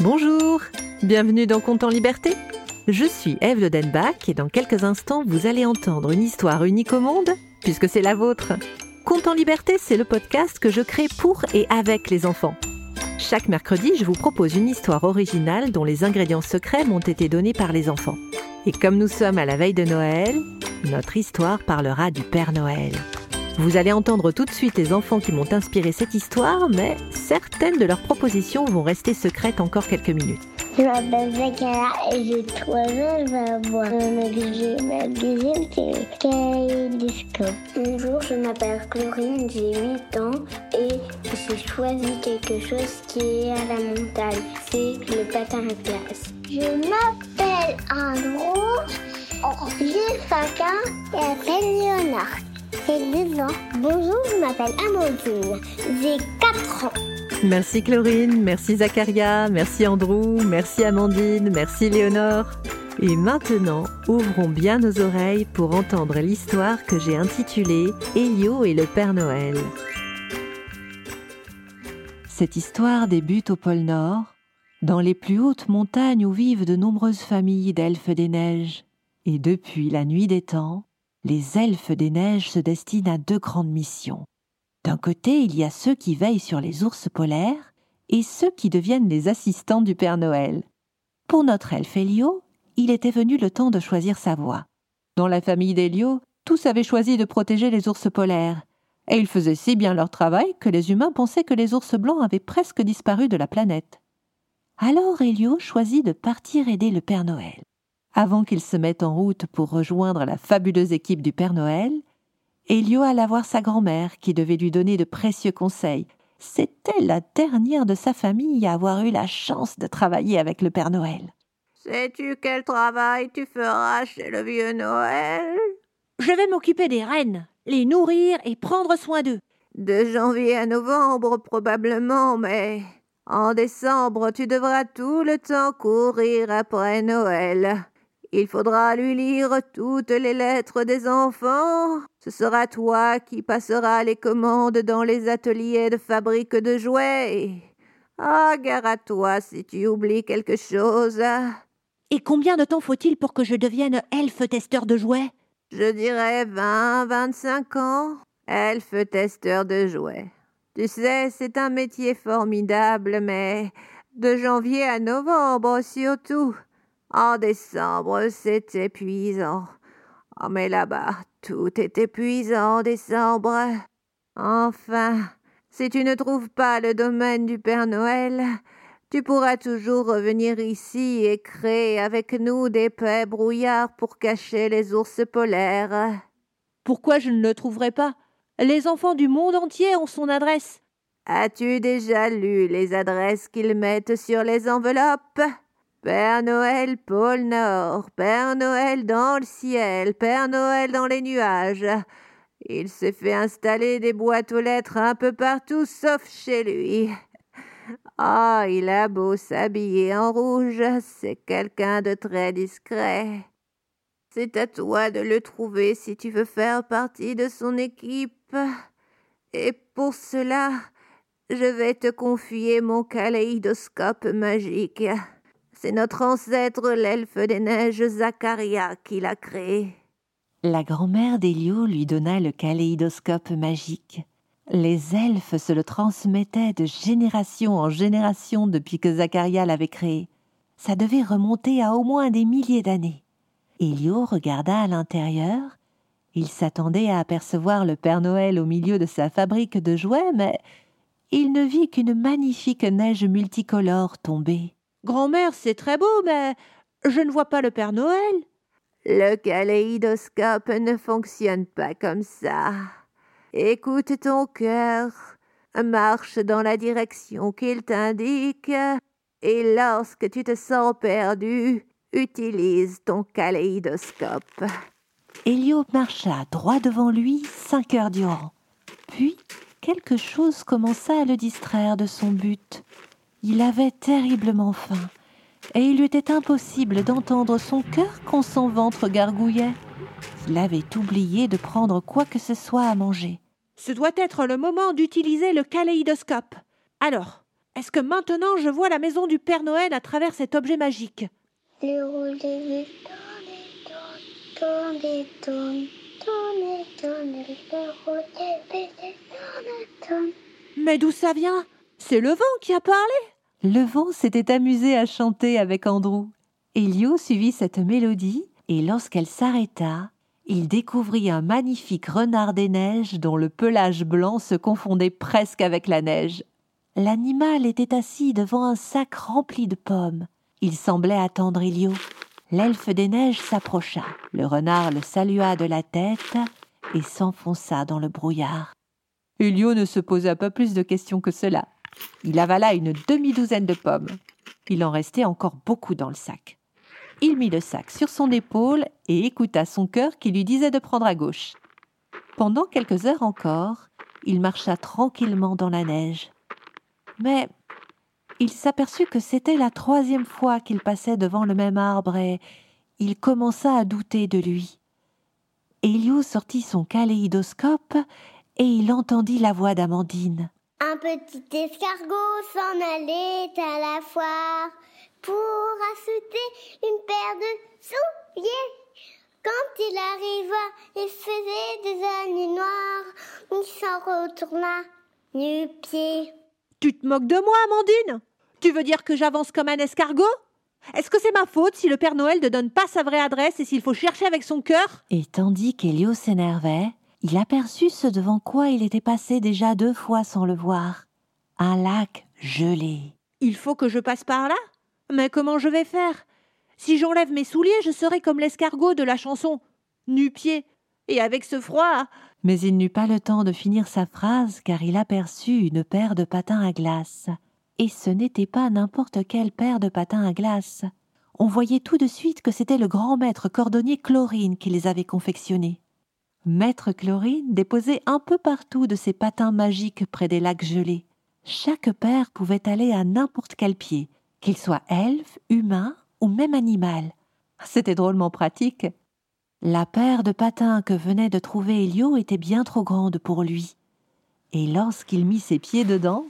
Bonjour, bienvenue dans Compte en Liberté. Je suis Eve Le Denbach et dans quelques instants, vous allez entendre une histoire unique au monde, puisque c'est la vôtre. Compte en Liberté, c'est le podcast que je crée pour et avec les enfants. Chaque mercredi, je vous propose une histoire originale dont les ingrédients secrets m'ont été donnés par les enfants. Et comme nous sommes à la veille de Noël, notre histoire parlera du Père Noël. Vous allez entendre tout de suite les enfants qui m'ont inspiré cette histoire, mais certaines de leurs propositions vont rester secrètes encore quelques minutes. Je m'appelle Zakaria et j'ai 3 ans. Je vais avoir un objet magazine, c'est le kaléidoscope. Bonjour, je m'appelle Chlorine, j'ai 8 ans et j'ai choisi quelque chose qui est à la montagne. C'est le patin à glace. Je m'appelle Andrew, j'ai 5 ans et m'appelle Léonard. J'ai 2 ans. Bonjour, je m'appelle Amandine, j'ai 4 ans. Merci Chlorine, merci Zacharia, merci Andrew, merci Amandine, merci Léonore. Et maintenant, ouvrons bien nos oreilles pour entendre l'histoire que j'ai intitulée Elio et le Père Noël. Cette histoire débute au pôle Nord, dans les plus hautes montagnes où vivent de nombreuses familles d'elfes des neiges. Et depuis la nuit des temps, les elfes des neiges se destinent à deux grandes missions. D'un côté, il y a ceux qui veillent sur les ours polaires et ceux qui deviennent les assistants du Père Noël. Pour notre elfe Elio, il était venu le temps de choisir sa voie. Dans la famille d'Elio, tous avaient choisi de protéger les ours polaires, et ils faisaient si bien leur travail que les humains pensaient que les ours blancs avaient presque disparu de la planète. Alors Elio choisit de partir aider le Père Noël. Avant qu'il se mette en route pour rejoindre la fabuleuse équipe du Père Noël, Elio alla voir sa grand-mère qui devait lui donner de précieux conseils. C'était la dernière de sa famille à avoir eu la chance de travailler avec le Père Noël. Sais-tu quel travail tu feras chez le vieux Noël? Je vais m'occuper des rennes, les nourrir et prendre soin d'eux. De janvier à novembre probablement, mais en décembre tu devras tout le temps courir après Noël. Il faudra lui lire toutes les lettres des enfants. Ce sera toi qui passeras les commandes dans les ateliers de fabrique de jouets. Ah, gare à toi si tu oublies quelque chose. Et combien de temps faut-il pour que je devienne elfe testeur de jouets? Je dirais vingt, vingt-cinq ans. Elfe testeur de jouets. Tu sais, c'est un métier formidable, mais de janvier à novembre surtout. En décembre, c'est épuisant. Oh, mais là-bas, tout est épuisant en décembre. Enfin, si tu ne trouves pas le domaine du Père Noël, tu pourras toujours revenir ici et créer avec nous des paix brouillards pour cacher les ours polaires. Pourquoi je ne le trouverai pas? Les enfants du monde entier ont son adresse. As-tu déjà lu les adresses qu'ils mettent sur les enveloppes? Père Noël, pôle Nord, Père Noël dans le ciel, Père Noël dans les nuages. Il s'est fait installer des boîtes aux lettres un peu partout sauf chez lui. Ah, il a beau s'habiller en rouge, c'est quelqu'un de très discret. C'est à toi de le trouver si tu veux faire partie de son équipe. Et pour cela, je vais te confier mon kaléidoscope magique. C'est notre ancêtre, l'elfe des neiges Zacharia, qui l'a créé. La grand-mère d'Elio lui donna le kaléidoscope magique. Les elfes se le transmettaient de génération en génération depuis que Zacharia l'avait créé. Ça devait remonter à au moins des milliers d'années. Elio regarda à l'intérieur. Il s'attendait à apercevoir le Père Noël au milieu de sa fabrique de jouets, mais il ne vit qu'une magnifique neige multicolore tomber. Grand-mère, c'est très beau, mais je ne vois pas le Père Noël. Le kaléidoscope ne fonctionne pas comme ça. Écoute ton cœur, marche dans la direction qu'il t'indique, et lorsque tu te sens perdu, utilise ton kaléidoscope. Elio marcha droit devant lui cinq heures durant. Puis quelque chose commença à le distraire de son but. Il avait terriblement faim, et il lui était impossible d'entendre son cœur quand son ventre gargouillait. Il avait oublié de prendre quoi que ce soit à manger. Ce doit être le moment d'utiliser le kaléidoscope. Alors, Est-ce que maintenant je vois la maison du Père Noël à travers cet objet magique. Mais d'où ça vient C'est le vent qui a parlé Le vent s'était amusé à chanter avec Andrew. Elio suivit cette mélodie et lorsqu'elle s'arrêta, il découvrit un magnifique renard des neiges dont le pelage blanc se confondait presque avec la neige. L'animal était assis devant un sac rempli de pommes. Il semblait attendre Elio. L'elfe des neiges s'approcha. Le renard le salua de la tête et s'enfonça dans le brouillard. Elio ne se posa pas plus de questions que cela. Il avala une demi-douzaine de pommes. Il en restait encore beaucoup dans le sac. Il mit le sac sur son épaule et écouta son cœur qui lui disait de prendre à gauche. Pendant quelques heures encore, il marcha tranquillement dans la neige. Mais il s'aperçut que c'était la troisième fois qu'il passait devant le même arbre et il commença à douter de lui. Elio sortit son kaléidoscope et il entendit la voix d'Amandine. Un petit escargot s'en allait à la foire pour acheter une paire de souliers. Quand il arriva, il faisait des années noires. Il s'en retourna nu-pied. Tu te moques de moi, Amandine? Tu veux dire que j'avance comme un escargot? Est-ce que c'est ma faute si le Père Noël ne donne pas sa vraie adresse et s'il faut chercher avec son cœur? Et tandis qu'Elio s'énervait, il aperçut ce devant quoi il était passé déjà deux fois sans le voir. Un lac gelé. Il faut que je passe par là? Mais comment je vais faire? Si j'enlève mes souliers, je serai comme l'escargot de la chanson, nu-pied. Et avec ce froid, Mais il n'eut pas le temps de finir sa phrase car il aperçut une paire de patins à glace. Et ce n'était pas n'importe quelle paire de patins à glace. On voyait tout de suite que c'était le grand maître cordonnier Chlorine qui les avait confectionnés. Maître Chlorine déposait un peu partout de ses patins magiques près des lacs gelés. Chaque paire pouvait aller à n'importe quel pied, qu'il soit elfe, humain ou même animal. C'était drôlement pratique. La paire de patins que venait de trouver Elio était bien trop grande pour lui. Et lorsqu'il mit ses pieds dedans,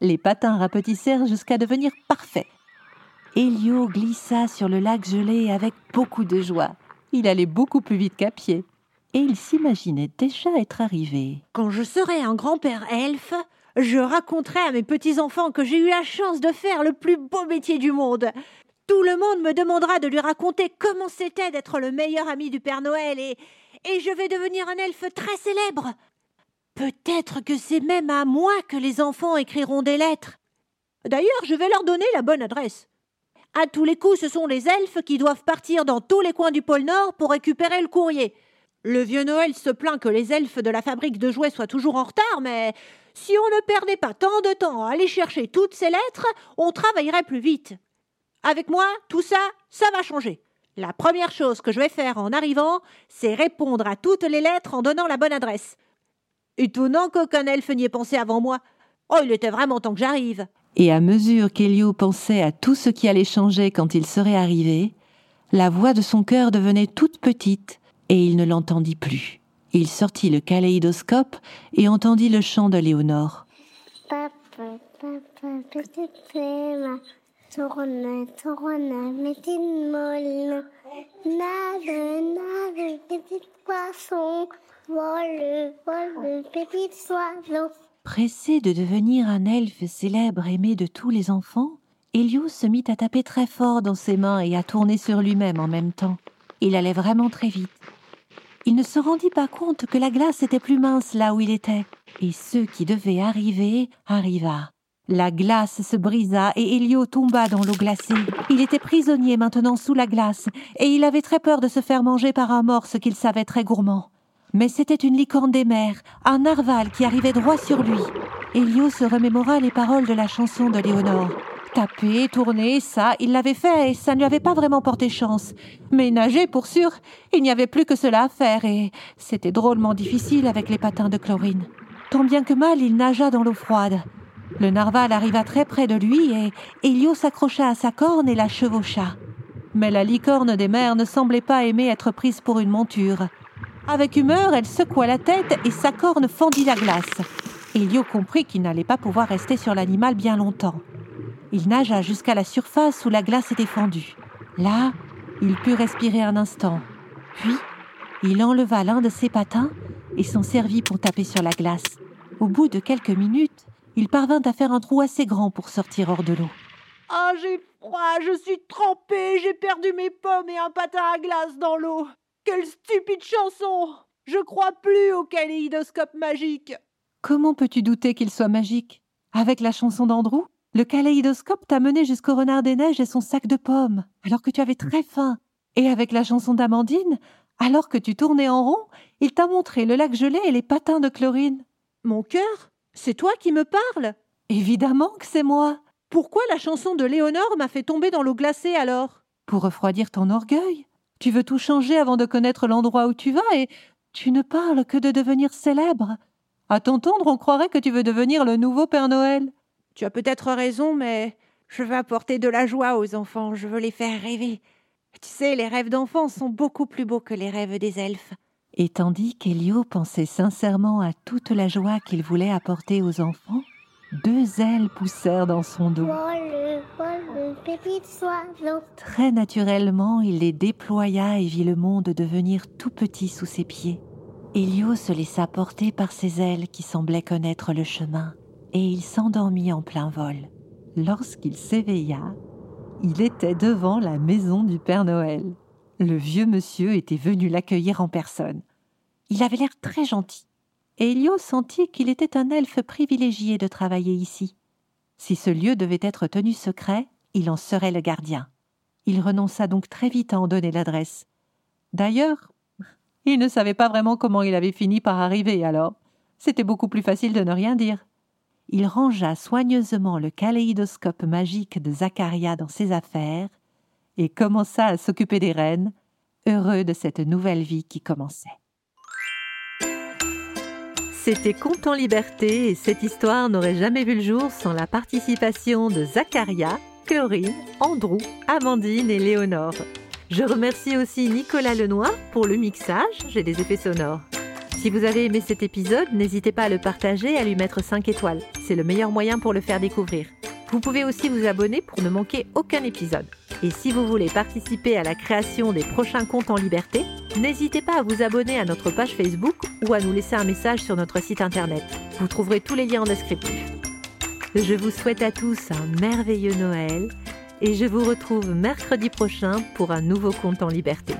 les patins rapetissèrent jusqu'à devenir parfaits. Elio glissa sur le lac gelé avec beaucoup de joie. Il allait beaucoup plus vite qu'à pied. Et il s'imaginait déjà être arrivé. quand je serai un grand-père elfe, je raconterai à mes petits-enfants que j'ai eu la chance de faire le plus beau métier du monde. Tout le monde me demandera de lui raconter comment c'était d'être le meilleur ami du Père Noël et, et je vais devenir un elfe très célèbre. Peut-être que c'est même à moi que les enfants écriront des lettres. D'ailleurs, je vais leur donner la bonne adresse. À tous les coups, ce sont les elfes qui doivent partir dans tous les coins du pôle Nord pour récupérer le courrier. Le vieux Noël se plaint que les elfes de la fabrique de jouets soient toujours en retard, mais si on ne perdait pas tant de temps à aller chercher toutes ces lettres, on travaillerait plus vite. Avec moi, tout ça, ça va changer. La première chose que je vais faire en arrivant, c'est répondre à toutes les lettres en donnant la bonne adresse. Étonnant qu'aucun elfe n'y ait pensé avant moi. Oh, il était vraiment temps que j'arrive. Et à mesure qu'Elio pensait à tout ce qui allait changer quand il serait arrivé, la voix de son cœur devenait toute petite et il ne l'entendit plus. Il sortit le kaléidoscope et entendit le chant de Léonore. Papa, papa, petite femme, tourne, tourne, petite molle. Nage, nage, petit poisson, vole, vole, petit oiseau. Pressé de devenir un elfe célèbre aimé de tous les enfants, Elio se mit à taper très fort dans ses mains et à tourner sur lui-même en même temps. Il allait vraiment très vite. Il ne se rendit pas compte que la glace était plus mince là où il était, et ce qui devait arriver arriva. La glace se brisa et Elio tomba dans l'eau glacée. Il était prisonnier maintenant sous la glace, et il avait très peur de se faire manger par un morse qu'il savait très gourmand. Mais c'était une licorne des mers, un narval qui arrivait droit sur lui. Elio se remémora les paroles de la chanson de Léonore. Taper, tourner, ça, il l'avait fait et ça ne lui avait pas vraiment porté chance. Mais nager, pour sûr, il n'y avait plus que cela à faire et c'était drôlement difficile avec les patins de chlorine. Tant bien que mal, il nagea dans l'eau froide. Le narval arriva très près de lui et Elio s'accrocha à sa corne et la chevaucha. Mais la licorne des mers ne semblait pas aimer être prise pour une monture. Avec humeur, elle secoua la tête et sa corne fendit la glace. Elio comprit qu'il n'allait pas pouvoir rester sur l'animal bien longtemps. Il nagea jusqu'à la surface où la glace était fondue. Là, il put respirer un instant. Puis, il enleva l'un de ses patins et s'en servit pour taper sur la glace. Au bout de quelques minutes, il parvint à faire un trou assez grand pour sortir hors de l'eau. Ah, j'ai froid, je suis trempé, j'ai perdu mes pommes et un patin à glace dans l'eau. Quelle stupide chanson Je crois plus au kaléidoscope magique. Comment peux-tu douter qu'il soit magique? Avec la chanson d'Andrew, le kaléidoscope t'a mené jusqu'au renard des neiges et son sac de pommes, alors que tu avais très faim. Et avec la chanson d'Amandine, alors que tu tournais en rond, il t'a montré le lac gelé et les patins de chlorine. Mon cœur C'est toi qui me parles Évidemment que c'est moi. Pourquoi la chanson de Léonore m'a fait tomber dans l'eau glacée alors? Pour refroidir ton orgueil. Tu veux tout changer avant de connaître l'endroit où tu vas et tu ne parles que de devenir célèbre. À t'entendre, on croirait que tu veux devenir le nouveau Père Noël. Tu as peut-être raison, mais je veux apporter de la joie aux enfants, je veux les faire rêver. Tu sais, les rêves d'enfants sont beaucoup plus beaux que les rêves des elfes. Et tandis qu'Elio pensait sincèrement à toute la joie qu'il voulait apporter aux enfants, deux ailes poussèrent dans son dos. Vole, vole, pépite oiseau. Très naturellement, il les déploya et vit le monde devenir tout petit sous ses pieds. Elio se laissa porter par ses ailes qui semblaient connaître le chemin, et il s'endormit en plein vol. Lorsqu'il s'éveilla, il était devant la maison du Père Noël. Le vieux monsieur était venu l'accueillir en personne. Il avait l'air très gentil. Et Elio sentit qu'il était un elfe privilégié de travailler ici. Si ce lieu devait être tenu secret, il en serait le gardien. Il renonça donc très vite à en donner l'adresse. D'ailleurs, il ne savait pas vraiment comment il avait fini par arriver alors. C'était beaucoup plus facile de ne rien dire. Il rangea soigneusement le kaléidoscope magique de Zacharia dans ses affaires et commença à s'occuper des reines, heureux de cette nouvelle vie qui commençait. C'était Conte en liberté et cette histoire n'aurait jamais vu le jour sans la participation de Zacharia, Chlorine, Andrew, Amandine et Léonore. Je remercie aussi Nicolas Lenoir pour le mixage et les effets sonores. Si vous avez aimé cet épisode, n'hésitez pas à le partager et à lui mettre 5 étoiles. C'est le meilleur moyen pour le faire découvrir. Vous pouvez aussi vous abonner pour ne manquer aucun épisode. Et si vous voulez participer à la création des prochains comptes en liberté, n'hésitez pas à vous abonner à notre page Facebook ou à nous laisser un message sur notre site internet. Vous trouverez tous les liens en descriptif. Je vous souhaite à tous un merveilleux Noël et je vous retrouve mercredi prochain pour un nouveau compte en liberté.